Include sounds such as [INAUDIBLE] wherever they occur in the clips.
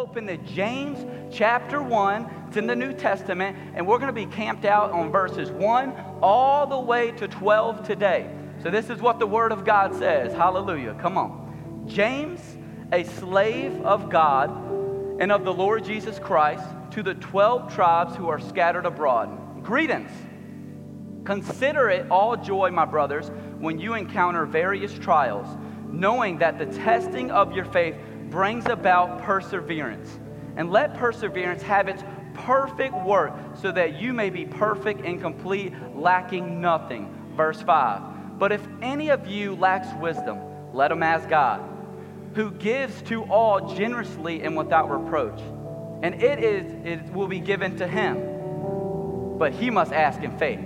open to James chapter 1. It's in the New Testament, and we're going to be camped out on verses 1 all the way to 12 today. So, this is what the Word of God says. Hallelujah. Come on. James, a slave of God and of the Lord Jesus Christ, to the 12 tribes who are scattered abroad. Greetings. Consider it all joy, my brothers, when you encounter various trials, knowing that the testing of your faith brings about perseverance. And let perseverance have its perfect work, so that you may be perfect and complete, lacking nothing. Verse 5. But if any of you lacks wisdom, let him ask God, who gives to all generously and without reproach. And it is it will be given to him. But he must ask in faith,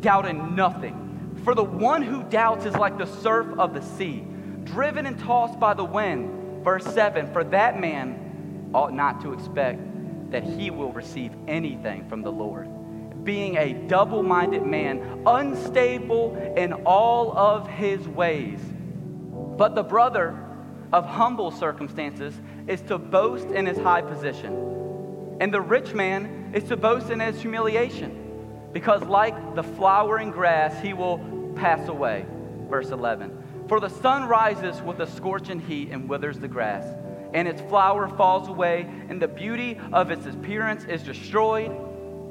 doubting nothing. For the one who doubts is like the surf of the sea, driven and tossed by the wind. Verse 7 For that man ought not to expect that he will receive anything from the Lord, being a double minded man, unstable in all of his ways. But the brother of humble circumstances is to boast in his high position, and the rich man is to boast in his humiliation, because like the flowering grass, he will pass away. Verse 11. For the sun rises with a scorching heat and withers the grass, and its flower falls away, and the beauty of its appearance is destroyed.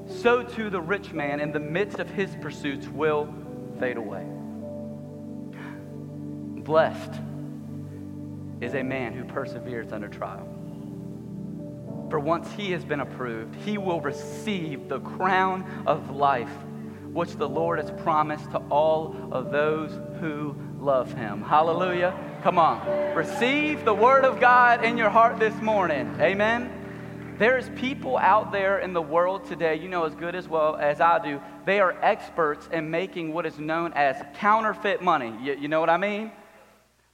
So too the rich man in the midst of his pursuits will fade away. Blessed is a man who perseveres under trial. For once he has been approved, he will receive the crown of life, which the Lord has promised to all of those who love him. Hallelujah. Come on. Receive the word of God in your heart this morning. Amen. There's people out there in the world today, you know as good as well as I do, they are experts in making what is known as counterfeit money. You, you know what I mean?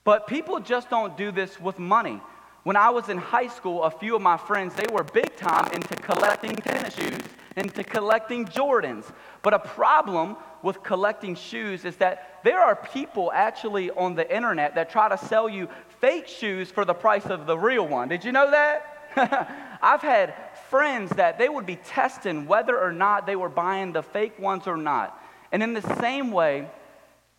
But people just don't do this with money. When I was in high school, a few of my friends, they were big time into collecting tennis shoes, into collecting Jordans. But a problem with collecting shoes is that there are people actually on the internet that try to sell you fake shoes for the price of the real one. Did you know that? [LAUGHS] I've had friends that they would be testing whether or not they were buying the fake ones or not. And in the same way,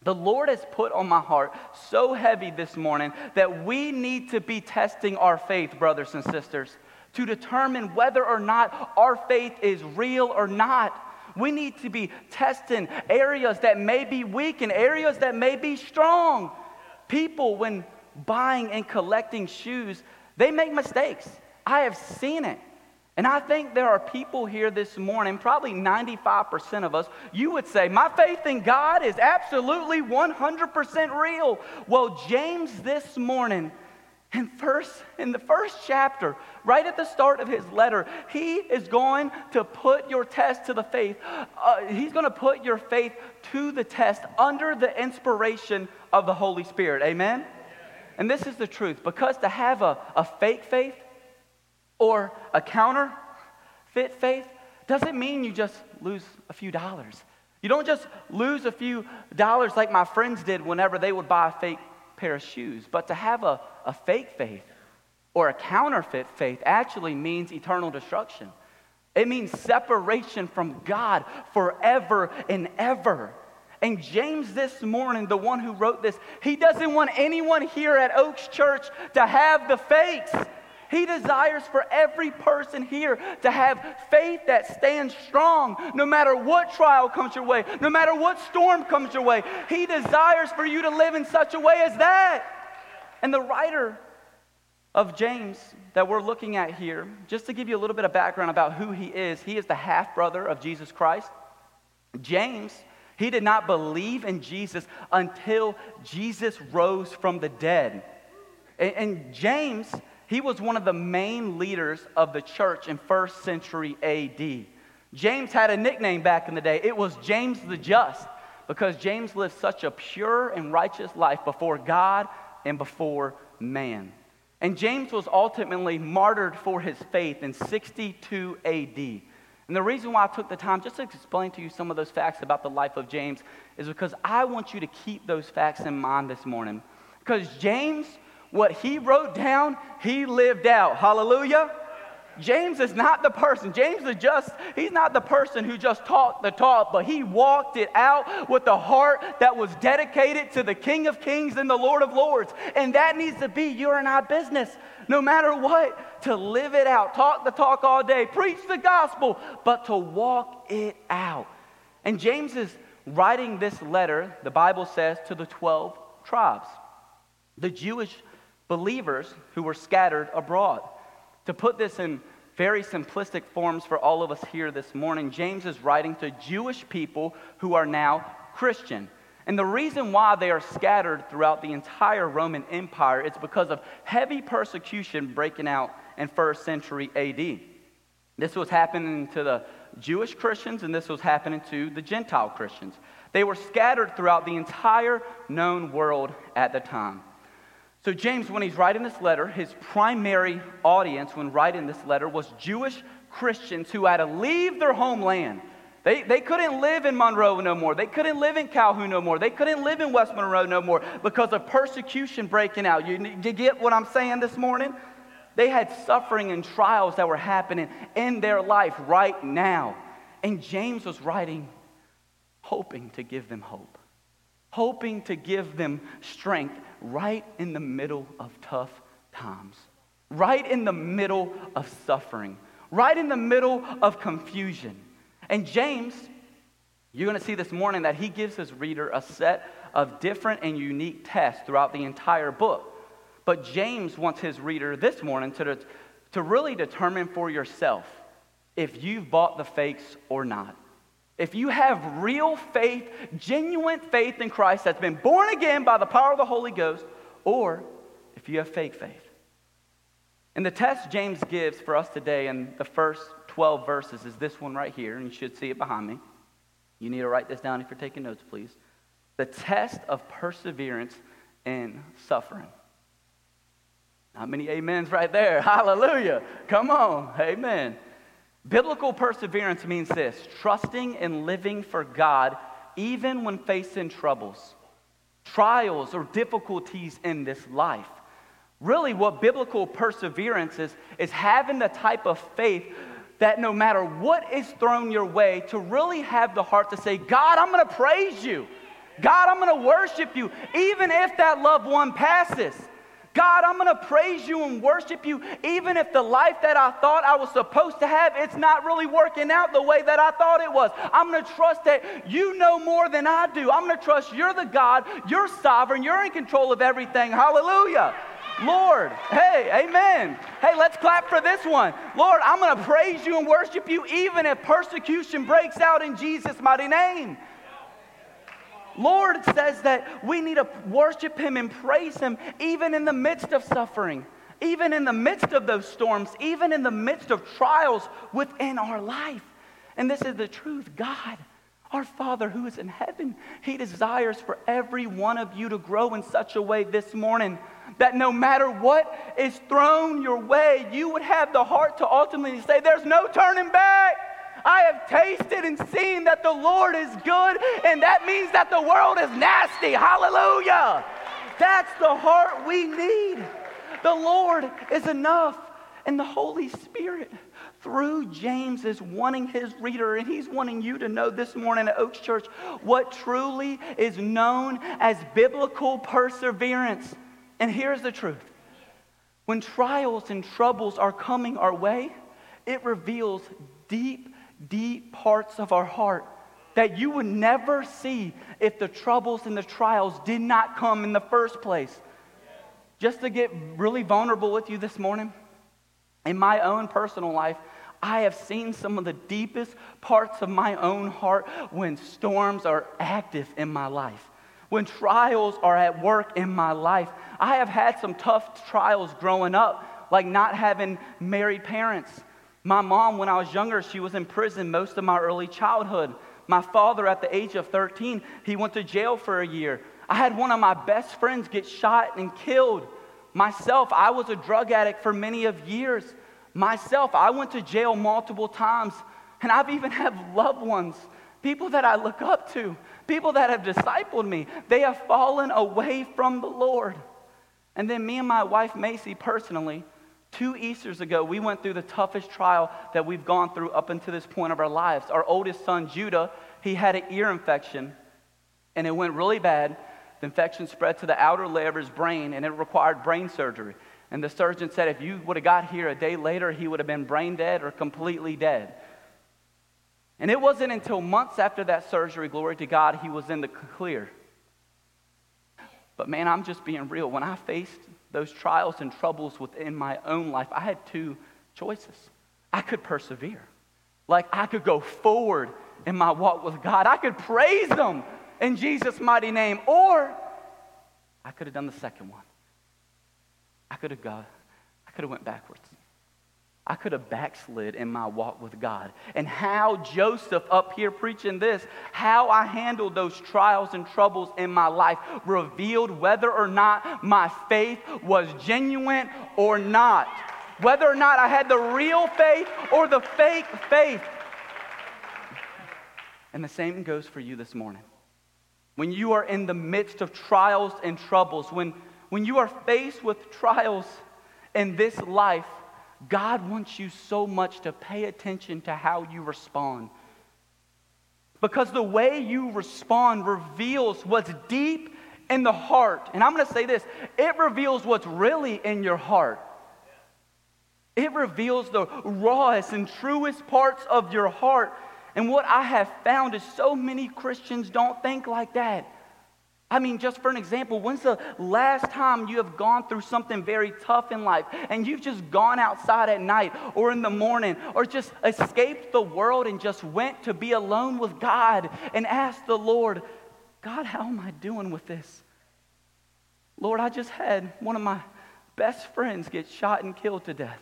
the Lord has put on my heart so heavy this morning that we need to be testing our faith, brothers and sisters, to determine whether or not our faith is real or not. We need to be testing areas that may be weak and areas that may be strong. People, when buying and collecting shoes, they make mistakes. I have seen it. And I think there are people here this morning, probably 95% of us, you would say, My faith in God is absolutely 100% real. Well, James this morning, in, first, in the first chapter, right at the start of his letter, he is going to put your test to the faith. Uh, he's going to put your faith to the test under the inspiration of the Holy Spirit. Amen? And this is the truth because to have a, a fake faith, or a counterfeit faith doesn't mean you just lose a few dollars. You don't just lose a few dollars like my friends did whenever they would buy a fake pair of shoes. But to have a, a fake faith or a counterfeit faith actually means eternal destruction. It means separation from God forever and ever. And James, this morning, the one who wrote this, he doesn't want anyone here at Oaks Church to have the fakes. He desires for every person here to have faith that stands strong no matter what trial comes your way, no matter what storm comes your way. He desires for you to live in such a way as that. And the writer of James that we're looking at here, just to give you a little bit of background about who he is, he is the half brother of Jesus Christ. James, he did not believe in Jesus until Jesus rose from the dead. And, James, he was one of the main leaders of the church in first century AD. James had a nickname back in the day. It was James the Just because James lived such a pure and righteous life before God and before man. And James was ultimately martyred for his faith in 62 AD. And the reason why I took the time just to explain to you some of those facts about the life of James is because I want you to keep those facts in mind this morning. Because James what he wrote down, he lived out. Hallelujah. James is not the person. James is just, he's not the person who just talked the talk, but he walked it out with a heart that was dedicated to the King of Kings and the Lord of Lords. And that needs to be your and our business, no matter what, to live it out. Talk the talk all day, preach the gospel, but to walk it out. And James is writing this letter, the Bible says, to the 12 tribes, the Jewish believers who were scattered abroad. To put this in very simplistic forms for all of us here this morning, James is writing to Jewish people who are now Christian. And the reason why they are scattered throughout the entire Roman Empire is because of heavy persecution breaking out in first century AD. This was happening to the Jewish Christians and this was happening to the Gentile Christians. They were scattered throughout the entire known world at the time. So, James, when he's writing this letter, his primary audience when writing this letter was Jewish Christians who had to leave their homeland. They, they couldn't live in Monroe no more. They couldn't live in Calhoun no more. They couldn't live in West Monroe no more because of persecution breaking out. You, you get what I'm saying this morning? They had suffering and trials that were happening in their life right now. And James was writing, hoping to give them hope, hoping to give them strength right in the middle of tough times, right in the middle of suffering, right in the middle of confusion. And James, you're going to see this morning that he gives his reader a set of different and unique tests throughout the entire book. But James wants his reader this morning to, to really determine for yourself if you've bought the fakes or not. If you have real faith, genuine faith in Christ that's been born again by the power of the Holy Ghost, or if you have fake faith. And the test James gives for us today in the first 12 verses is this one right here, and you should see it behind me. You need to write this down if you're taking notes, please. The test of perseverance in suffering. Not many amens right there. [LAUGHS] Hallelujah. Come on. Amen. Biblical perseverance means this trusting and living for God even when facing troubles, trials, or difficulties in this life. Really, what biblical perseverance is, is having the type of faith that no matter what is thrown your way, to really have the heart to say, God, I'm to praise you. God, I'm to worship you, even if that loved one passes. God, I'm going to praise you and worship you, even if the life that I thought I was supposed to have, it's not really working out the way that I thought it was. I'm going to trust that you know more than I do. I'm going to trust you're the God, you're sovereign, you're in control of everything. Hallelujah. Lord, hey, amen. Hey, let's clap for this one. Lord, I'm going to praise you and worship you even if persecution breaks out in Jesus' mighty name. Lord says that we need to worship Him and praise Him even in the midst of suffering, even in the midst of those storms, even in the midst of trials within our life. And this is the truth God, our Father who is in heaven, He desires for every one of you to grow in such a way this morning that no matter what is thrown your way, you would have the heart to ultimately say, There's no turning back. I have tasted and seen that the Lord is good, and that means that the world is nasty. Hallelujah. That's the heart we need. The Lord is enough, and the Holy Spirit through James is wanting his reader, and he's wanting you to know this morning at Oaks Church what truly is known as biblical perseverance. And here's the truth when trials and troubles are coming our way, it reveals deep deep parts of our heart that you would never see if the troubles and the trials did not come in the first place. Just to get really vulnerable with you this morning, in my own personal life, I have seen some of the deepest parts of my own heart when storms are active in my life, when trials are at work in my life. I have had some tough trials growing up, like not having married parents my mom, when I was younger, she was in prison most of my early childhood. My father, at the age of 13, he went to jail for a year. I had one of my best friends get shot and killed. Myself, I was a drug addict for many of years. Myself, I went to jail multiple times. And I've even had loved ones, people that I look up to, people that have discipled me. They have fallen away from the Lord. And then me and my wife, Macy, personally, Two Easters ago, we went through the toughest trial that we've gone through up until this point of our lives. Our oldest son, Judah, he had an ear infection, and it went really bad. The infection spread to the outer layer of his brain, and it required brain surgery. And the surgeon said if you would have got here a day later, he would have been brain dead or completely dead. And it wasn't until months after that surgery, glory to God, he was in the clear. But man, I'm just being real. When I faced those trials and troubles within my own life, I had two choices. I could persevere, like I could go forward in my walk with God, I could praise Him in Jesus' mighty name, or I could have done the second one. I could have gone, I could have went backwards. I could have backslid in my walk with God. And how Joseph up here preaching this, how I handled those trials and troubles in my life revealed whether or not my faith was genuine or not. Whether or not I had the real faith or the fake faith. And the same goes for you this morning. When you are in the midst of trials and troubles, when, when you are faced with trials in this life, God wants you so much to pay attention to how you respond. Because the way you respond reveals what's deep in the heart. And I'm going to say this it reveals what's really in your heart. It reveals the rawest and truest parts of your heart. And what I have found is so many Christians don't think like that. I mean, just for an example, when's the last time you have gone through something very tough in life and you've just gone outside at night or in the morning or just escaped the world and just went to be alone with God and asked the Lord, God, how am I doing with this? Lord, I just had one of my best friends get shot and killed to death.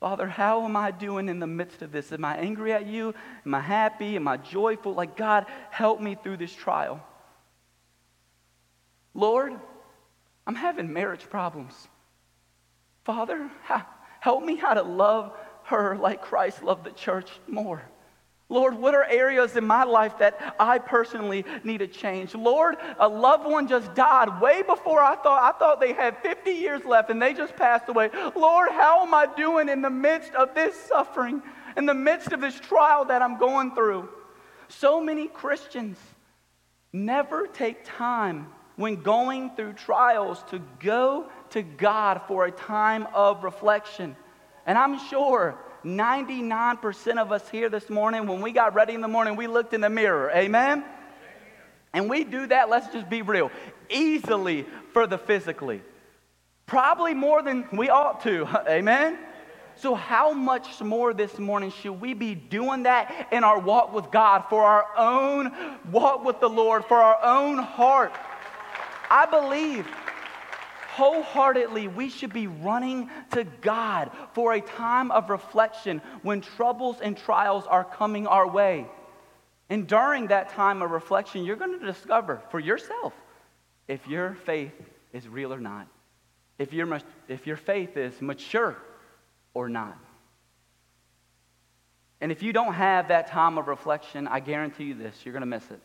Father, how am I doing in the midst of this? Am I angry at you? Am I happy? Am I joyful? Like, God, help me through this trial. Lord, I'm having marriage problems. Father, help me how to love her like Christ loved the church more. Lord, what are areas in my life that I personally need to change? Lord, a loved one just died way before I thought. I thought they had 50 years left and they just passed away. Lord, how am I doing in the midst of this suffering, in the midst of this trial that I'm going through? So many Christians never take time when going through trials to go to God for a time of reflection. And I'm sure 99% of us here this morning, when we got ready in the morning, we looked in the mirror. Amen? And we do that, let's just be real, easily for the physically. Probably more than we ought to. [LAUGHS] Amen? So, how much more this morning should we be doing that in our walk with God, for our own walk with the Lord, for our own heart? I believe wholeheartedly we should be running to God for a time of reflection when troubles and trials are coming our way. And during that time of reflection, you're going to discover for yourself if your faith is real or not, if, your if your faith is mature or not. And if you don't have that time of reflection, I guarantee you this you're going to miss it.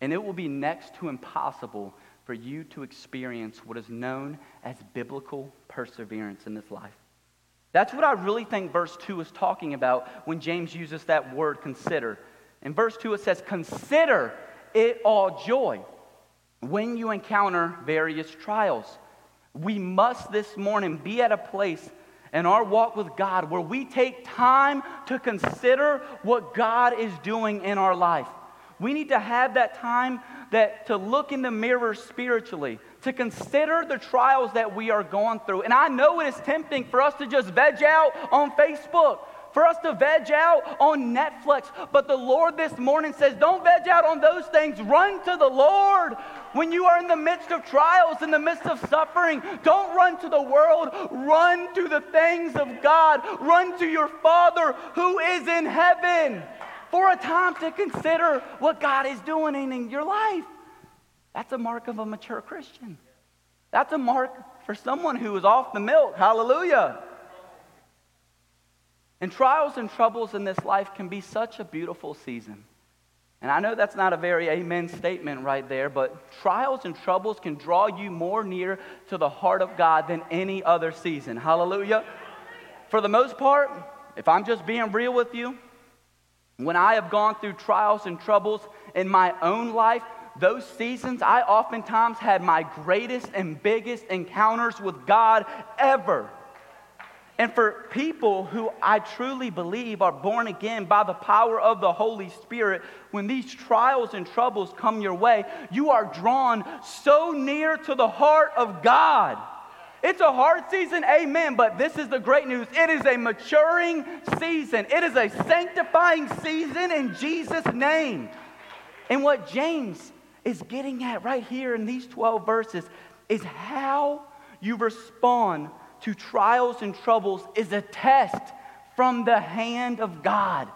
And it will be next to impossible for you to experience what is known as biblical perseverance in this life. That's what I really think verse 2 is talking about when James uses that word consider. In verse 2, it says, Consider it all joy when you encounter various trials. We must this morning be at a place in our walk with God where we take time to consider what God is doing in our life. We need to have that time that to look in the mirror spiritually, to consider the trials that we are going through. And I know it is tempting for us to just veg out on Facebook, for us to veg out on Netflix. But the Lord this morning says, don't veg out on those things. Run to the Lord. When you are in the midst of trials, in the midst of suffering, don't run to the world. Run to the things of God. Run to your Father who is in heaven for a time to consider what God is doing in your life. That's a mark of a mature Christian. That's a mark for someone who is off the milk. Hallelujah. And trials and troubles in this life can be such a beautiful season. And I know that's not a very amen statement right there, but trials and troubles can draw you more near to the heart of God than any other season. Hallelujah. For the most part, if I'm just being real with you, when I have gone through trials and troubles in my own life, those seasons, I oftentimes had my greatest and biggest encounters with God ever. And for people who I truly believe are born again by the power of the Holy Spirit, when these trials and troubles come your way, you are drawn so near to the heart of God. It's a hard season, amen, but this is the great news. It is a maturing season, it is a sanctifying season in Jesus' name. And what James is getting at right here in these 12 verses is how you respond to trials and troubles is a test from the hand of God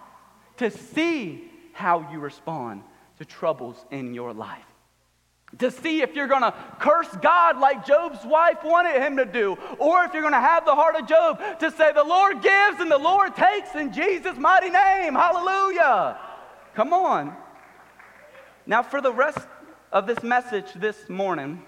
to see how you respond to troubles in your life. To see if you're gonna curse God like Job's wife wanted him to do, or if you're gonna have the heart of Job to say, The Lord gives and the Lord takes in Jesus' mighty name. Hallelujah. Come on. Now, for the rest of this message this morning,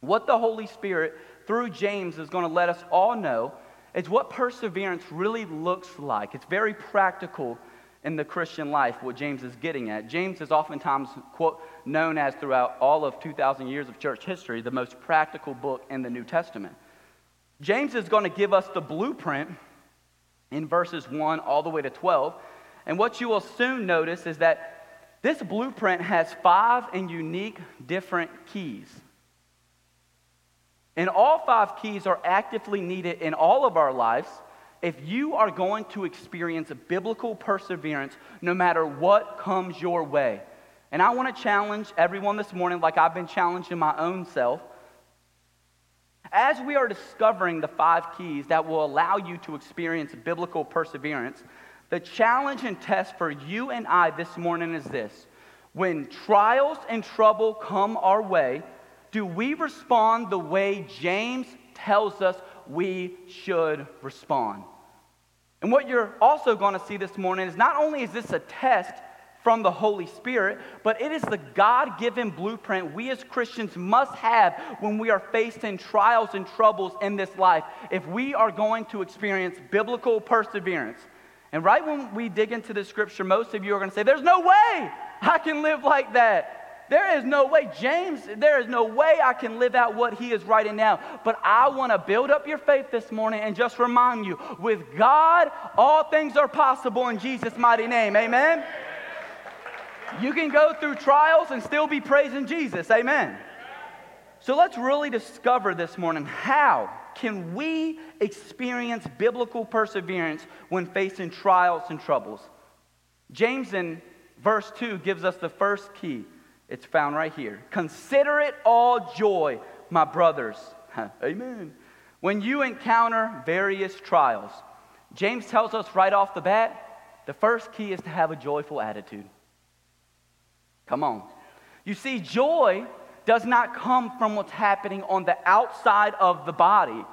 what the Holy Spirit through James is going to let us all know is what perseverance really looks like. It's very practical in the Christian life, what James is getting at. James is oftentimes quote, known as, throughout all of 2,000 years of church history, the most practical book in the New Testament. James is going to give us the blueprint in verses 1 all the way to 12. And what you will soon notice is that this blueprint has five and unique different keys. And all five keys are actively needed in all of our lives if you are going to experience biblical perseverance no matter what comes your way. And I want to challenge everyone this morning, like I've been challenging my own self. As we are discovering the five keys that will allow you to experience biblical perseverance, the challenge and test for you and I this morning is this. When trials and trouble come our way, do we respond the way James tells us we should respond? And what you're also going to see this morning is not only is this a test from the Holy Spirit, but it is the God given blueprint we as Christians must have when we are faced in trials and troubles in this life if we are going to experience biblical perseverance. And right when we dig into the scripture, most of you are going to say, There's no way I can live like that. There is no way, James, there is no way I can live out what he is writing now. But I want to build up your faith this morning and just remind you with God, all things are possible in Jesus' mighty name. Amen. You can go through trials and still be praising Jesus. Amen. So let's really discover this morning how can we experience biblical perseverance when facing trials and troubles? James in verse 2 gives us the first key. It's found right here. Consider it all joy, my brothers. [LAUGHS] Amen. When you encounter various trials, James tells us right off the bat the first key is to have a joyful attitude. Come on. You see, joy does not come from what's happening on the outside of the body.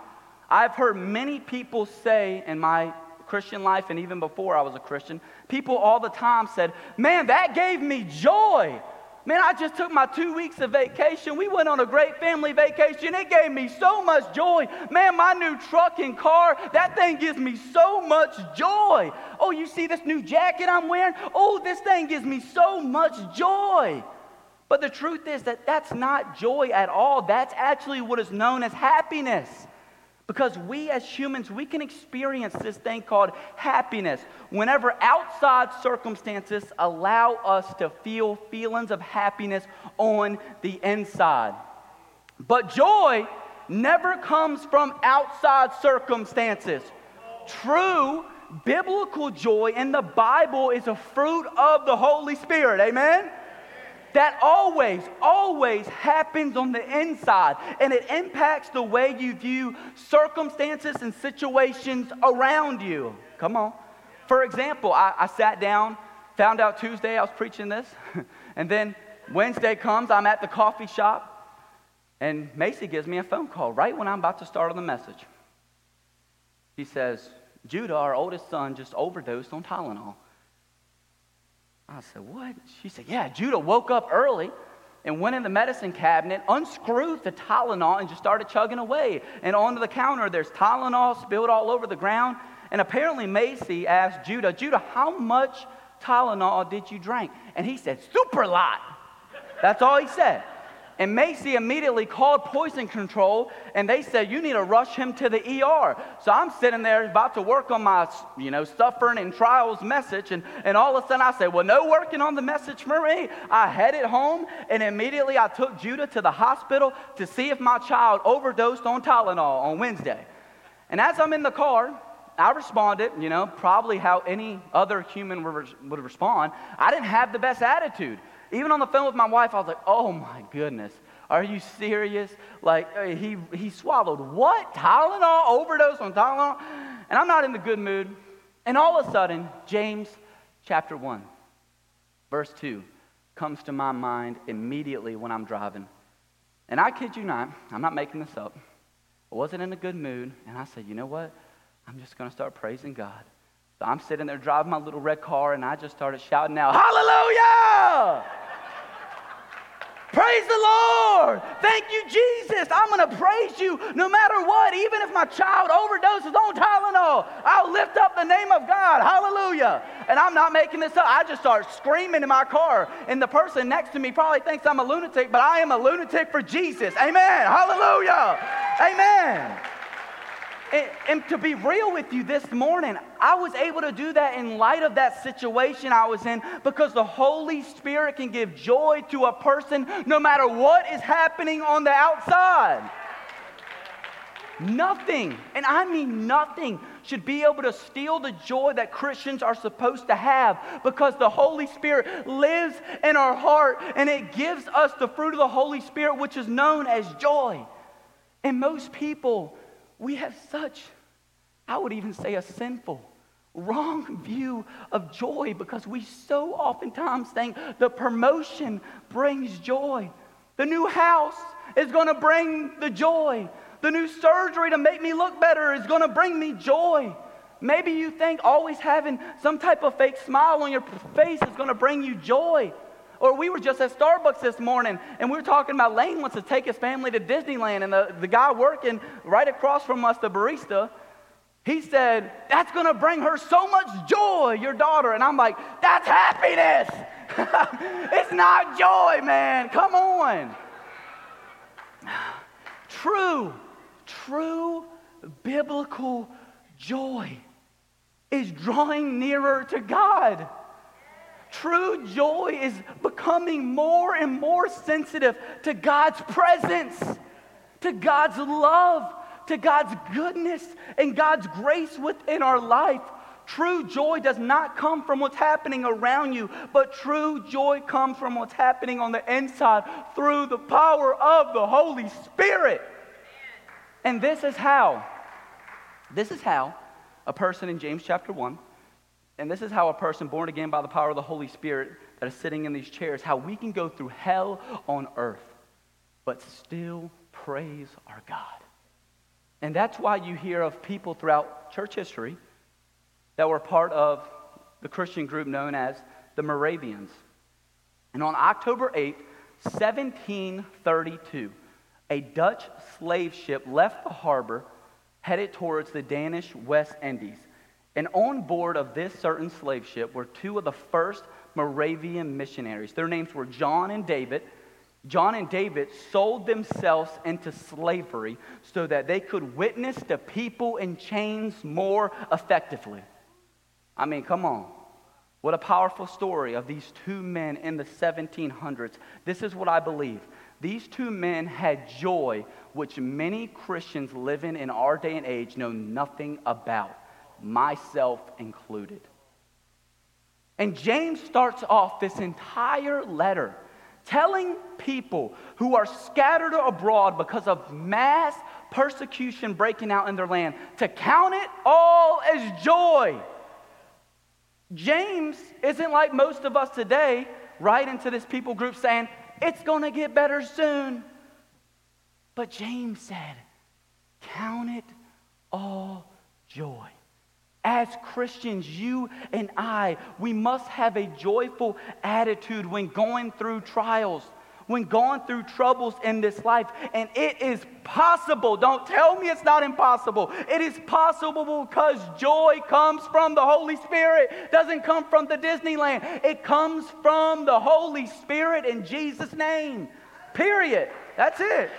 I've heard many people say in my Christian life and even before I was a Christian, people all the time said, Man, that gave me joy. Man, I just took my two weeks of vacation. We went on a great family vacation. It gave me so much joy. Man, my new truck and car, that thing gives me so much joy. Oh, you see this new jacket I'm wearing? Oh, this thing gives me so much joy. But the truth is that that's not joy at all. That's actually what is known as happiness. Because we as humans, we can experience this thing called happiness whenever outside circumstances allow us to feel feelings of happiness on the inside. But joy never comes from outside circumstances. True biblical joy in the Bible is a fruit of the Holy Spirit. Amen? That always, always happens on the inside and it impacts the way you view circumstances and situations around you. Come on. For example, I, I sat down, found out Tuesday I was preaching this, [LAUGHS] and then Wednesday comes, I'm at the coffee shop, and Macy gives me a phone call right when I'm about to start on the message. He says, Judah, our oldest son, just overdosed on Tylenol. I said, What? She said, Yeah, Judah woke up early and went in the medicine cabinet, unscrewed the Tylenol, and just started chugging away. And onto the counter, there's Tylenol spilled all over the ground. And apparently, Macy asked Judah, Judah, how much Tylenol did you drink? And he said, Super lot. That's all he said. And Macy immediately called poison control and they said, You need to rush him to the ER. So I'm sitting there about to work on my, you know, suffering and trials message. And, and all of a sudden I said, Well, no working on the message for me. I headed home and immediately I took Judah to the hospital to see if my child overdosed on Tylenol on Wednesday. And as I'm in the car, I responded, you know, probably how any other human would respond. I didn't have the best attitude. Even on the phone with my wife, I was like, oh my goodness. Are you serious? Like, uh, he, he swallowed what? Tylenol? Overdose on Tylenol? And I'm not in the good mood. And all of a sudden, James chapter 1, verse 2 comes to my mind immediately when I'm driving. And I kid you not, I'm not making this up. I wasn't in a good mood. And I said, you know what? I'm just going to start praising God. So I'm sitting there driving my little red car, and I just started shouting out, Hallelujah! Praise the Lord. Thank you, Jesus. I'm going to praise you no matter what. Even if my child overdoses on Tylenol, I'll lift up the name of God. Hallelujah. And I'm not making this up. I just start screaming in my car. And the person next to me probably thinks I'm a lunatic, but I am a lunatic for Jesus. Amen. Hallelujah. Amen. And, and, to be real with you this morning, I was able to do that in light of that situation I was in because the Holy Spirit can give joy to a person no matter what is happening on the outside. Nothing, and I mean nothing, should be able to steal the joy that Christians are supposed to have because the Holy Spirit lives in our heart and it gives us the fruit of the Holy Spirit, which is known as joy. And most people, we have such, I would even say, a sinful, wrong view of joy because we so oftentimes think the promotion brings joy. The new house is going to bring the joy. The new surgery to make me look better is going to bring me joy. Maybe you think always having some type of fake smile on your face is going to bring you joy. Or we were just at Starbucks this morning and we were talking about Lane wants to take his family to Disneyland. And the, the guy working right across from us, the barista, he said, That's going to bring her so much joy, your daughter. And I'm like, That's happiness. [LAUGHS] it's not joy, man. Come on. [SIGHS] True, true biblical joy is drawing nearer to God. True joy is becoming more and more sensitive to God's presence, to God's love, to God's goodness, and God's grace within our life. True joy does not come from what's happening around you, but true joy comes from what's happening on the inside through the power of the Holy Spirit. And this is how, this is how a person in James chapter 1 and this is how a person born again by the power of the Holy Spirit that is sitting in these chairs, how we can go through hell on earth, but still praise our God. And that's why you hear of people throughout church history that were part of the Christian group known as the Moravians. And on October 8th, 1732, a Dutch slave ship left the harbor headed towards the Danish West Indies. And on board of this certain slave ship were two of the first Moravian missionaries. Their names were John and David. John and David sold themselves into slavery so that they could witness to people in chains more effectively. I mean, come on. What a powerful story of these two men in the 1700s. This is what I believe. These two men had joy, which many Christians living in our day and age know nothing about myself included. And James starts off this entire letter telling people who are scattered abroad because of mass persecution breaking out in their land to count it all as joy. James isn't like most of us today, right into this people group saying, it's going to get better soon. But James said, count it all joy As Christians, you and I, we must have a joyful attitude when going through trials, when going through troubles in this life. And it is possible. Don't tell me it's not impossible. It is possible because joy comes from the Holy Spirit, it doesn't come from the Disneyland. It comes from the Holy Spirit in Jesus' name. Period. That's it.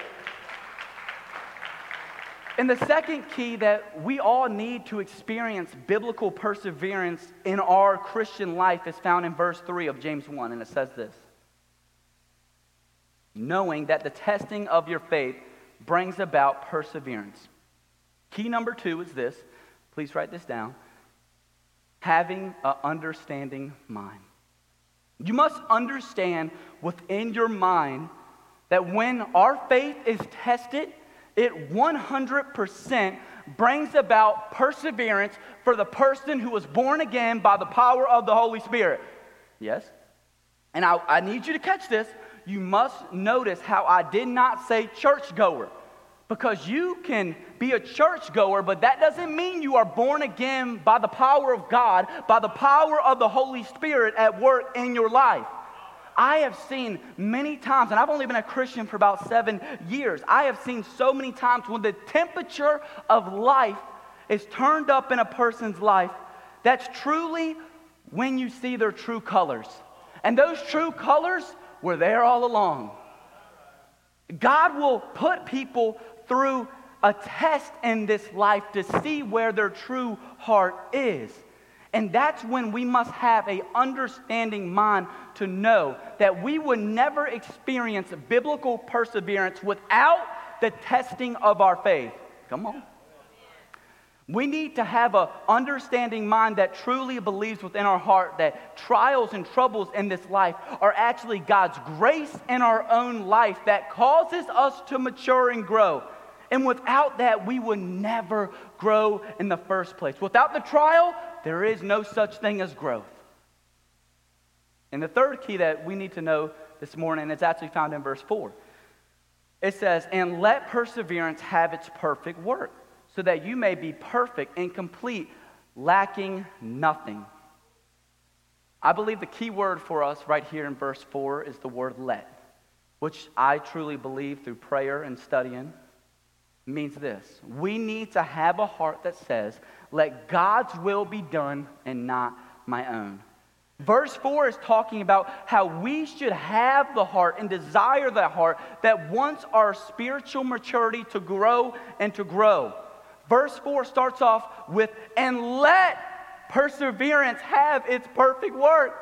And the second key that we all need to experience biblical perseverance in our Christian life is found in verse 3 of James 1, and it says this Knowing that the testing of your faith brings about perseverance. Key number two is this. Please write this down. Having an understanding mind. You must understand within your mind that when our faith is tested, it 100% brings about perseverance for the person who was born again by the power of the Holy Spirit. Yes? And I, I need you to catch this. You must notice how I did not say churchgoer. Because you can be a churchgoer, but that doesn't mean you are born again by the power of God, by the power of the Holy Spirit at work in your life. I have seen many times, and I've only been a Christian for about seven years, I have seen so many times when the temperature of life is turned up in a person's life, that's truly when you see their true colors. And those true colors were there all along. God will put people through a test in this life to see where their true heart is. And that's when we must have a understanding mind to know that we would never experience biblical perseverance without the testing of our faith. Come on. We need to have an understanding mind that truly believes within our heart that trials and troubles in this life are actually God's grace in our own life that causes us to mature and grow. And without that, we would never grow in the first place. Without the trial, there is no such thing as growth. And the third key that we need to know this morning is actually found in verse 4. It says, And let perseverance have its perfect work, so that you may be perfect and complete, lacking nothing. I believe the key word for us right here in verse 4 is the word let, which I truly believe through prayer and studying means this we need to have a heart that says, let God's will be done and not my own. Verse 4 is talking about how we should have the heart and desire the heart that wants our spiritual maturity to grow and to grow. Verse 4 starts off with, and let perseverance have its perfect work.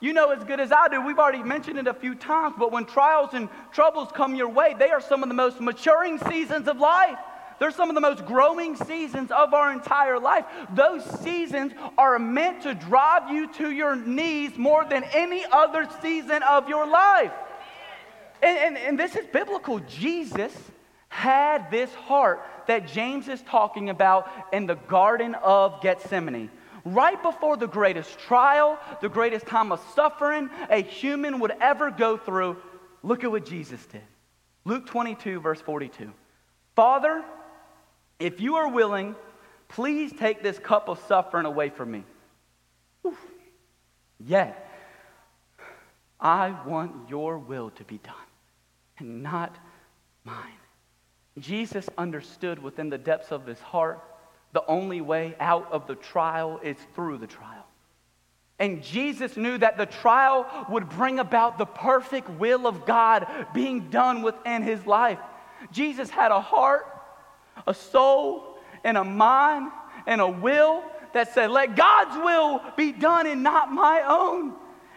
You know as good as I do, we've already mentioned it a few times, but when trials and troubles come your way, they are some of the most maturing seasons of life. They're some of the most growing seasons of our entire life. Those seasons are meant to drive you to your knees more than any other season of your life. And, and, and this is biblical. Jesus had this heart that James is talking about in the Garden of Gethsemane. Right before the greatest trial, the greatest time of suffering a human would ever go through, look at what Jesus did. Luke 22, verse 42. Father, if you are willing, please take this cup of suffering away from me. Oof. Yet, I want your will to be done and not mine. Jesus understood within the depths of his heart the only way out of the trial is through the trial. And Jesus knew that the trial would bring about the perfect will of God being done within his life. Jesus had a heart a soul and a mind and a will that said, Let God's will be done and not my own.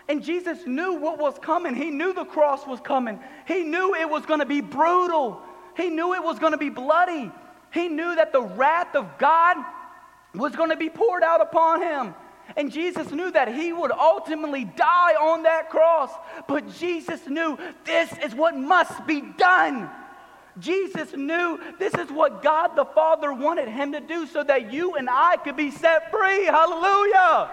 And Jesus knew what was coming. He knew the cross was coming. He knew it was going to be brutal. He knew it was going to be bloody. He knew that the wrath of God was going to be poured out upon him. And Jesus knew that he would ultimately die on that cross. But Jesus knew this is what must be done. Jesus knew this is what God the Father wanted him to do so that you and I could be set free. Hallelujah.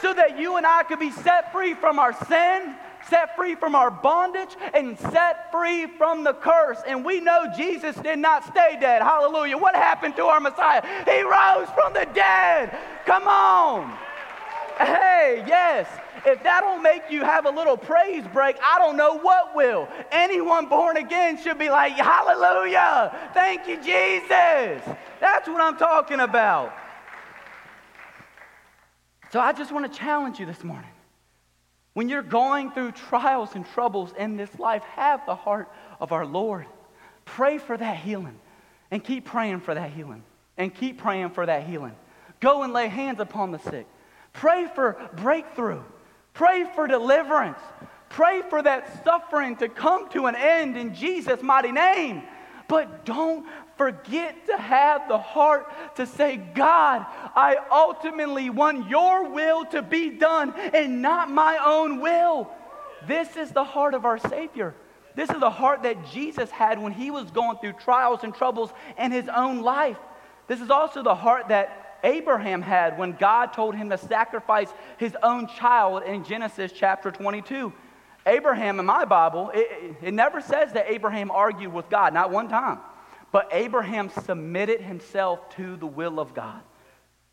So that you and I could be set free from our sin, set free from our bondage, and set free from the curse. And we know Jesus did not stay dead. Hallelujah. What happened to our Messiah? He rose from the dead. Come on. Hey, yes. If that don't make you have a little praise break, I don't know what will. Anyone born again should be like, Hallelujah. Thank you, Jesus. That's what I'm talking about. So I just want to challenge you this morning. When you're going through trials and troubles in this life, have the heart of our Lord. Pray for that healing and keep praying for that healing and keep praying for that healing. Go and lay hands upon the sick. Pray for breakthrough. Pray for deliverance. Pray for that suffering to come to an end in Jesus' mighty name. But don't forget to have the heart to say, God, I ultimately want your will to be done and not my own will. This is the heart of our Savior. This is the heart that Jesus had when he was going through trials and troubles in his own life. This is also the heart that Abraham had when God told him to sacrifice his own child in Genesis chapter 22. Abraham, in my Bible, it, it, never says that Abraham argued with God, not one time. But Abraham submitted himself to the will of God.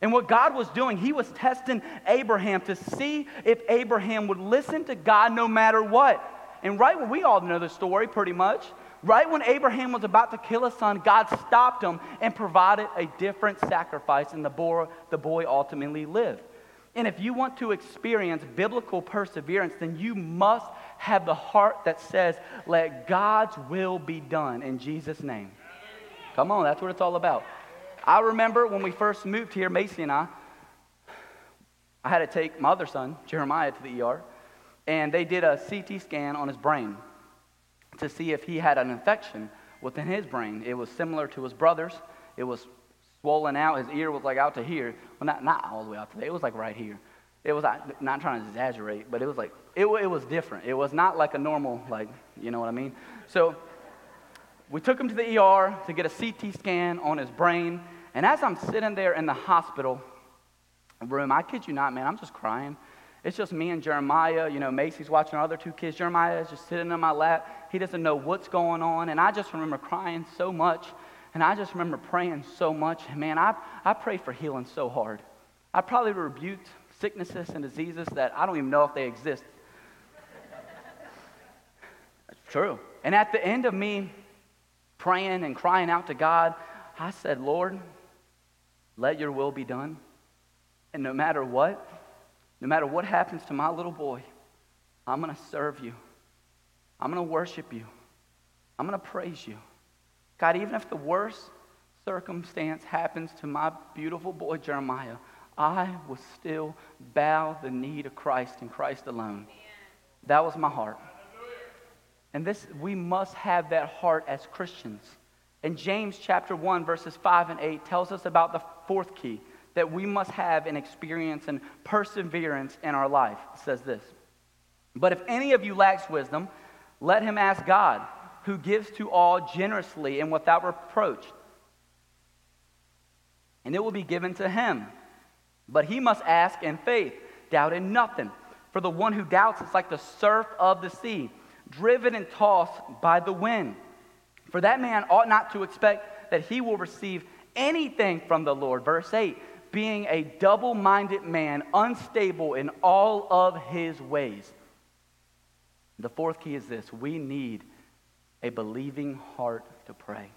And what God was doing, he was testing Abraham to see if Abraham would listen to God no matter what. And right when we all know the story pretty much, right when Abraham was about to kill his son, God stopped him and provided a different sacrifice, and the boy, the boy ultimately lived. And if you want to experience biblical perseverance, then you must have the heart that says, Let God's will be done in Jesus' name. Come on, that's what it's all about. I remember when we first moved here, Macy and I, I had to take my other son, Jeremiah, to the ER, and they did a CT scan on his brain to see if he had an infection within his brain. It was similar to his brother's. It was swollen out. His ear was like out to here. Well, not, not all the way out to there. It was like right here. It was not trying to exaggerate, but it was like, it, it was different. It was not like a normal, like, you know what I mean? So we took him to the ER to get a CT scan on his brain. And as I'm sitting there in the hospital room, I kid you not, man, I'm just crying. It's just me and Jeremiah. You know, Macy's watching our other two kids. Jeremiah is just sitting in my lap. He doesn't know what's going on. And I just remember crying so much. And I just remember praying so much. And Man, I, I pray for healing so hard. I probably rebuked sicknesses and diseases that I don't even know if they exist. That's [LAUGHS] true. And at the end of me praying and crying out to God, I said, Lord, let your will be done. And no matter what, no matter what happens to my little boy, I'm going to serve you. I'm going to worship you. I'm going to praise you. God, even if the worst circumstance happens to my beautiful boy Jeremiah, I will still bow the knee to Christ and Christ alone. That was my heart. And this, we must have that heart as Christians. And James chapter 1, verses 5 and 8 tells us about the fourth key that we must have an experience and perseverance in our life. It says this But if any of you lacks wisdom, let him ask God, who gives to all generously and without reproach, and it will be given to him. But he must ask in faith, doubting nothing. For the one who doubts is like the surf of the sea driven and tossed by the wind. For that man ought not to expect that he will receive anything from the Lord. Verse 8 being a double minded man, unstable in all of his ways. The fourth key is this we need a believing heart to pray.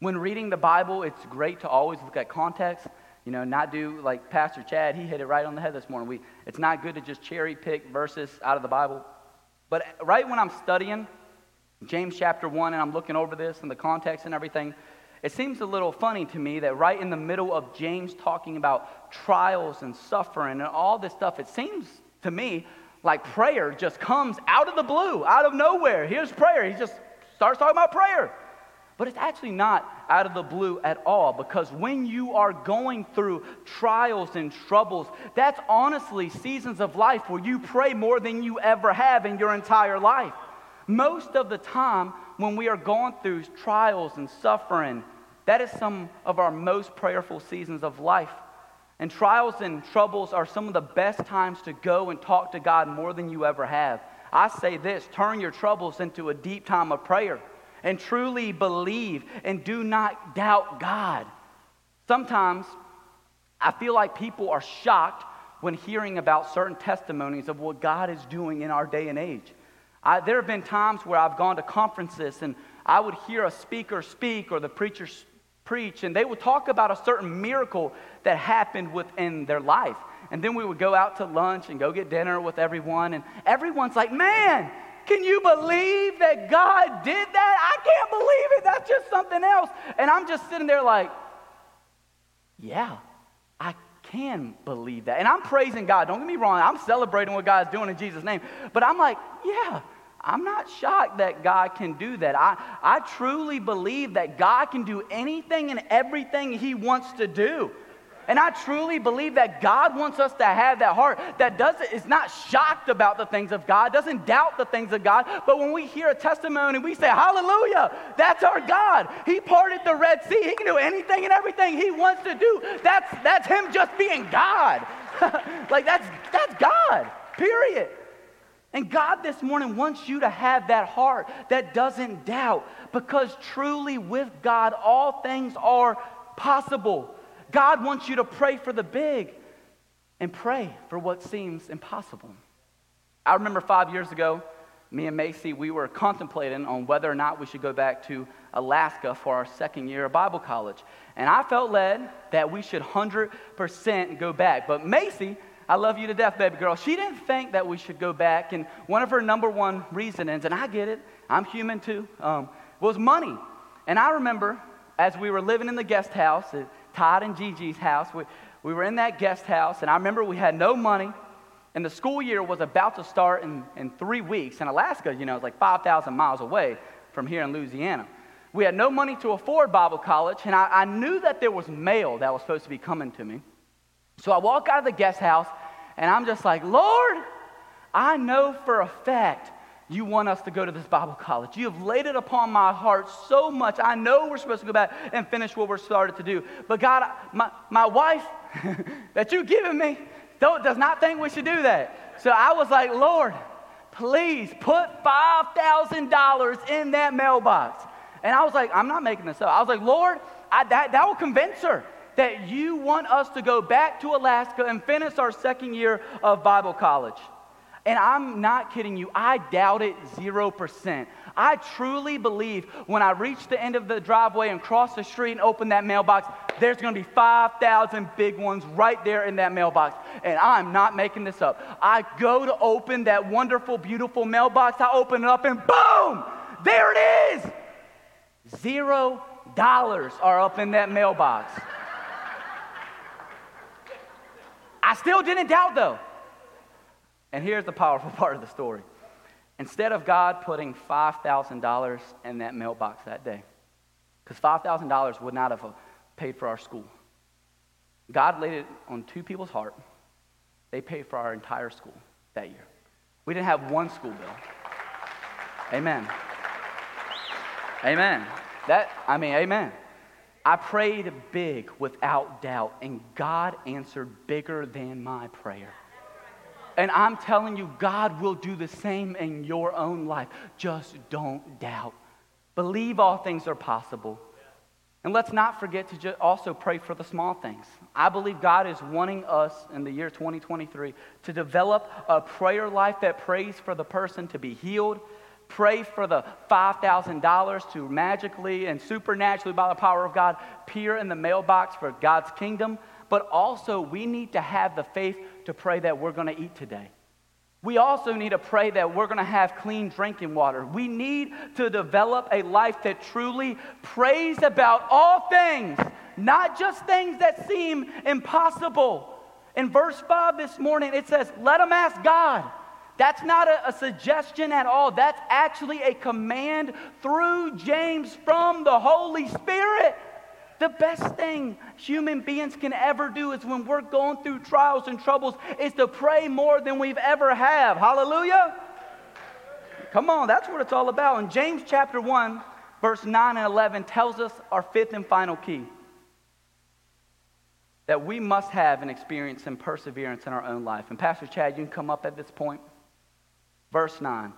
When reading the Bible, it's great to always look at context. You know, not do like Pastor Chad, he hit it right on the head this morning. We, it's not good to just cherry pick verses out of the Bible. But right when I'm studying James chapter 1 and I'm looking over this and the context and everything, it seems a little funny to me that right in the middle of James talking about trials and suffering and all this stuff, it seems to me like prayer just comes out of the blue, out of nowhere. Here's prayer. He just starts talking about prayer. But it's actually not out of the blue at all because when you are going through trials and troubles, that's honestly seasons of life where you pray more than you ever have in your entire life. Most of the time, when we are going through trials and suffering, that is some of our most prayerful seasons of life. And trials and troubles are some of the best times to go and talk to God more than you ever have. I say this turn your troubles into a deep time of prayer and truly believe and do not doubt God. Sometimes I feel like people are shocked when hearing about certain testimonies of what God is doing in our day and age. I, there have been times where I've gone to conferences and I would hear a speaker speak or the preacher preach, and they would talk about a certain miracle that happened within their life. And then we would go out to lunch and go get dinner with everyone, and everyone's like, Man, can you believe that God did that? I can't believe it. That's just something else. And I'm just sitting there like, Yeah, I can believe that. And I'm praising God. Don't get me wrong. I'm celebrating what God's doing in Jesus' name. But I'm like, Yeah, I'm not shocked that God can do that. I, I truly believe that God can do anything and everything He wants to do. And I truly believe that God wants us to have that heart that doesn't is not shocked about the things of God, doesn't doubt the things of God, but when we hear a testimony, we say, Hallelujah, that's our God. He parted the Red Sea. He can do anything and everything he wants to do. That's that's him just being God. [LAUGHS] like that's that's God. Period. And God this morning wants you to have that heart that doesn't doubt because truly with God, all things are possible. God wants you to pray for the big and pray for what seems impossible. I remember five years ago, me and Macy, we were contemplating on whether or not we should go back to Alaska for our second year of Bible college. And I felt led that we should 100% go back. But Macy, I love you to death, baby girl. She didn't think that we should go back. And one of her number one reasonings, and I get it, I'm human too, um, was money. And I remember as we were living in the guest house at Todd and Gigi's house, we, we were in that guest house, and I remember we had no money. And the school year was about to start in, in three weeks. And Alaska, you know, is like 5,000 miles away from here in Louisiana. We had no money to afford Bible college, and I, I knew that there was mail that was supposed to be coming to me. So I walk out of the guest house and I'm just like, Lord, I know for a fact you want us to go to this Bible college. You have laid it upon my heart so much. I know we're supposed to go back and finish what we're started to do. But God, my, my wife [LAUGHS] that you've given me does not think we should do that. So I was like, Lord, please put $5,000 in that mailbox. And I was like, I'm not making this up. I was like, Lord, I, that, that will convince her that you want us to go back to Alaska and finish our second year of Bible college. And I'm not kidding you, I doubt it 0%. I truly believe when I reach the end of the driveway and cross the street and open that mailbox, there's gonna be 5,000 big ones right there in that mailbox. And I'm not making this up. I go to open that wonderful, beautiful mailbox, I open it up, and boom, there it is. Zero dollars are up in that mailbox. I still didn't doubt though. And here's the powerful [LAUGHS] part of the story. Instead of God putting $5,000 in that mailbox that day, because $5,000 would not have uh, paid for our school, God laid it on two people's heart. They paid for our entire school that year. We didn't have one school bill. Amen. Amen. That, I mean, amen. I prayed big without doubt, and God answered bigger than my prayer. And I'm telling you, God will do the same in your own life. Just don't doubt. Believe all things are possible. And let's not forget to also pray for the small things. I believe God is wanting us in the year 2023 to develop a prayer life that prays for the person to be healed, pray for the $5,000 to magically and supernaturally, by the power of God, appear in the mailbox for God's kingdom. But also, we need to have the faith to pray that we're going to eat today. We also need to pray that we're going to have clean drinking water. We need to develop a life that truly prays about all things, not just things that seem impossible. In verse 5 this morning, it says, Let them ask God. That's not a, a, suggestion at all. That's actually a command through James from the Holy Spirit. The best thing human beings can ever do is when we're going through trials and troubles is to pray more than we've ever have. Hallelujah. Come on, that's what it's all about. And James chapter 1, verse 9 and 11 tells us our fifth and final key. that we must have and experience some perseverance in our own life. And Pastor Chad, you can come up at this point. Verse 9.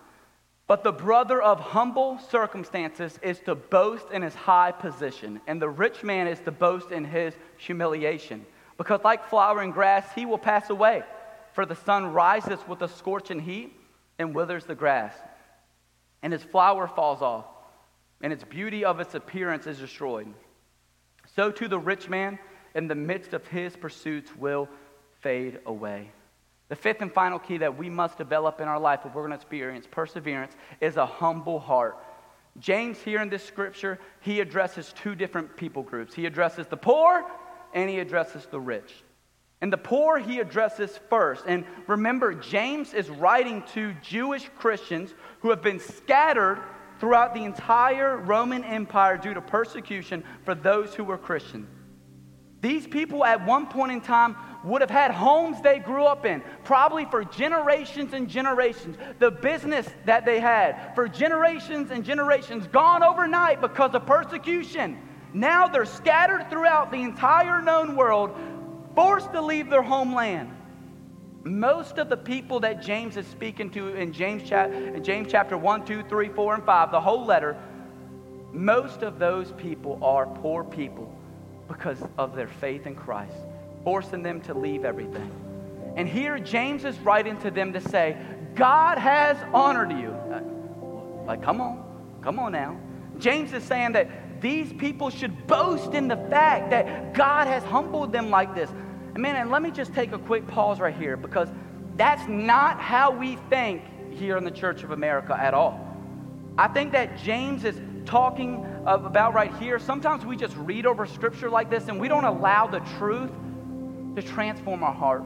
But the brother of humble circumstances is to boast in his high position, and the rich man is to boast in his humiliation. Because, like flowering grass, he will pass away. For the sun rises with a scorching heat and withers the grass, and its flower falls off, and its beauty of its appearance is destroyed. So, too, the rich man, in the midst of his pursuits, will fade away. The fifth and final key that we must develop in our life if we're going to experience perseverance is a humble heart. James, here in this scripture, he addresses two different people groups. He addresses the poor and he addresses the rich. And the poor he addresses first. And remember, James is writing to Jewish Christians who have been scattered throughout the entire Roman Empire due to persecution for those who were Christian. These people at one point in time would have had homes they grew up in, probably for generations and generations. The business that they had for generations and generations gone overnight because of persecution. Now they're scattered throughout the entire known world, forced to leave their homeland. Most of the people that James is speaking to in James, in James chapter 1, 2, 3, 4, and 5, the whole letter, most of those people are poor people because of their faith in Christ, forcing them to leave everything. And here James is writing to them to say, God has honored you. Uh, like, come on, come on now. James is saying that these people should boast in the fact that God has humbled them like this. And man, and let me just take a quick pause right here because that's not how we think here in the Church of America at all. I think that James is talking about right here, sometimes we just read over scripture like this and we don't allow the truth to transform our heart,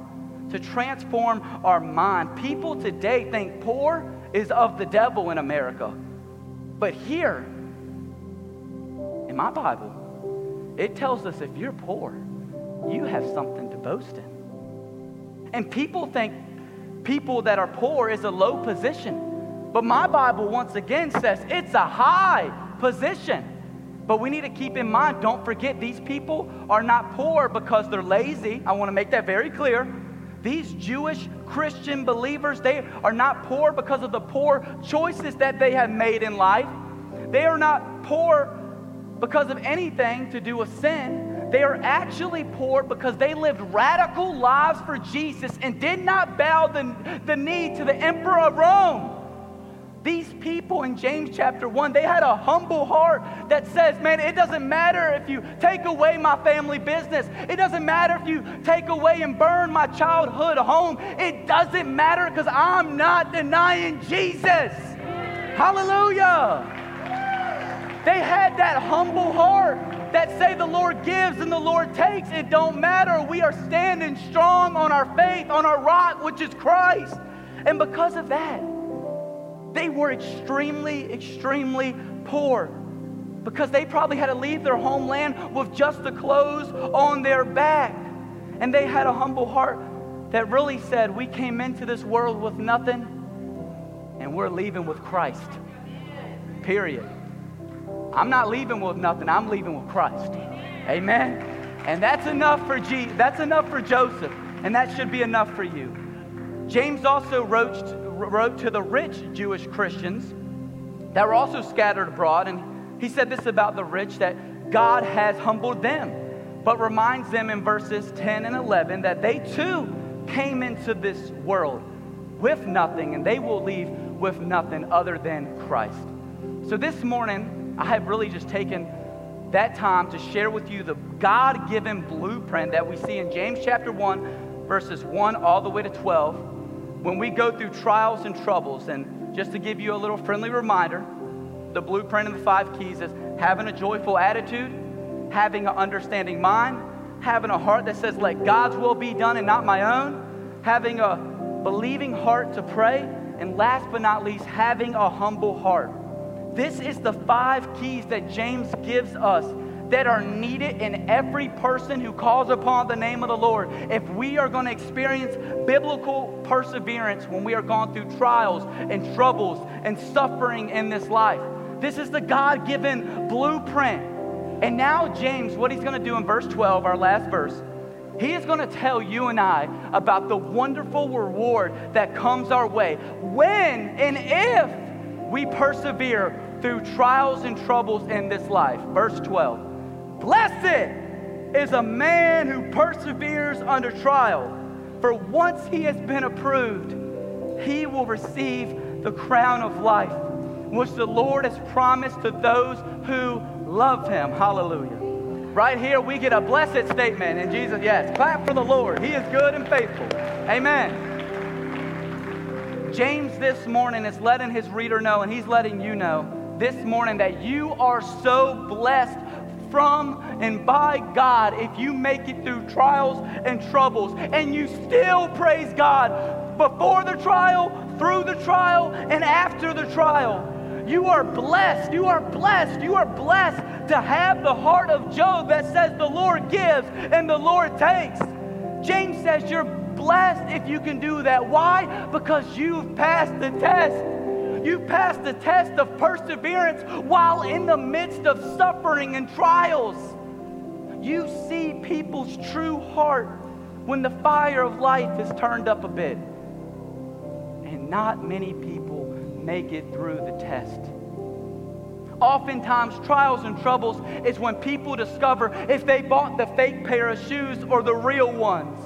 to transform our mind. People today think poor is of the devil in America. But here, in my Bible, it tells us if you're poor, you have something to boast in. And people think people that are poor is a low position. But my Bible, once again, says it's a high position. But we need to keep in mind, don't forget, these people are not poor because they're lazy. I want to make that very clear. These Jewish Christian believers, they are not poor because of the poor choices that they have made in life. They are not poor because of anything to do with sin. They are actually poor because they lived radical lives for Jesus and did not bow the, the knee to the emperor of Rome. These people in James chapter 1, they had a humble heart that says, Man, it doesn't matter if you take away my family business. It doesn't matter if you take away and burn my childhood home. It doesn't matter because I'm not denying Jesus. Hallelujah. They had that humble heart that say the Lord gives and the Lord takes. It don't matter. We are standing strong on our faith, on our rock, which is Christ. And because of that, they were extremely, extremely poor because they probably had to leave their homeland with just the clothes on their back. And they had a humble heart that really said, We came into this world with nothing and we're leaving with Christ. Period. I'm not leaving with nothing, I'm leaving with Christ. Amen. And that's enough for G that's enough for Joseph, and that should be enough for you. James also wrote wrote to the rich Jewish Christians that were also scattered abroad. And he said this about the rich that God has humbled them, but reminds them in verses 10 and 11 that they too came into this world with nothing and they will leave with nothing other than Christ. So this morning, I have really just taken that time to share with you the God given blueprint that we see in James chapter 1, verses 1 all the way to 12 when we go through trials and troubles, and just to give you a little friendly reminder, the blueprint of the five keys is having a joyful attitude, having an understanding mind, having a heart that says, Let God's will be done and not my own, having a believing heart to pray, and last but not least, having a humble heart. This is the five keys that James gives us that are needed in every person who calls upon the name of the Lord. If we are going to experience biblical perseverance when we are going through trials and troubles and suffering in this life, this is the God given blueprint. And now, James, what he's going to do in verse 12, our last verse, He is going to tell you and I about the wonderful reward that comes our way when and if we persevere through trials and troubles in this life. Verse 12 Blessed is a man who perseveres under trial, for once he has been approved, he will receive the crown of life, which the Lord has promised to those who love him. Hallelujah. Right here, we get a blessed statement in Jesus. Yes, clap for the Lord. He is good and faithful. Amen. James this morning is letting his reader know, and he's letting you know this morning that you are so blessed from and by God if you make it through trials and troubles and you still praise God before the trial, through the trial, and after the trial. You are blessed. You are blessed. You are blessed to have the heart of Job that says the Lord gives and the Lord takes. James says you're blessed if you can do that. Why? Because you've passed the test. You passed the test of perseverance while in the midst of suffering and trials. You see people's true heart when the fire of life is turned up a bit. And not many people make it through the test. Oftentimes, trials and troubles is when people discover if they bought the fake pair of shoes or the real ones.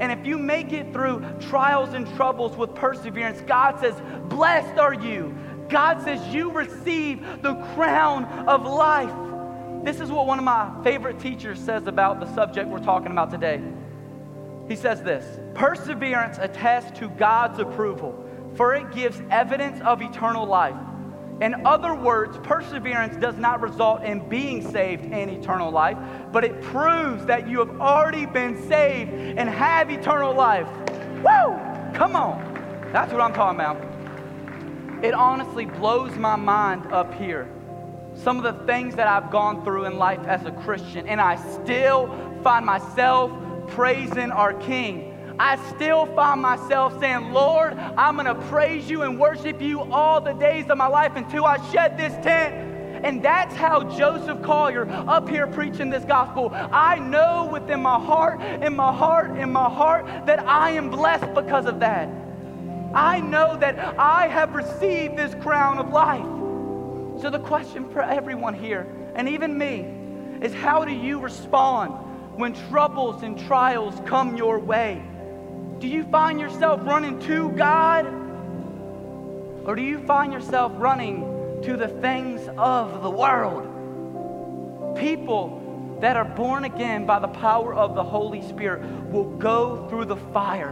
And if you make it through trials and troubles with perseverance, God says, Blessed are you. God says, You receive the crown of life. This is what one of my favorite teachers says about the subject we're talking about today. He says this Perseverance attests to God's approval for it gives evidence of eternal life. In other words, perseverance does not result in being saved in eternal life, but it proves that you have already been saved and have eternal life. Woo! Come on. That's what I'm talking about. It honestly blows my mind up here. Some of the things that I've gone through in life as a Christian, and I still find myself praising our King I still find myself saying, Lord, I'm going to praise you and worship you all the days of my life until I shed this tent. And that's how Joseph Collier, up here preaching this gospel, I know within my heart, in my heart, in my heart, that I am blessed because of that. I know that I have received this crown of life. So the question for everyone here, and even me, is how do you respond when troubles and trials come your way? Do you find yourself running to God? Or do you find yourself running to the things of the world? People that are born again by the power of the Holy Spirit will go through the fire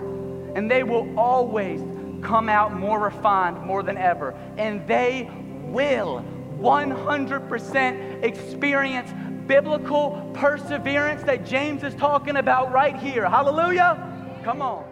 and they will always come out more refined more than ever. And they will 100% experience biblical perseverance that James is talking about right here. Hallelujah. Come on.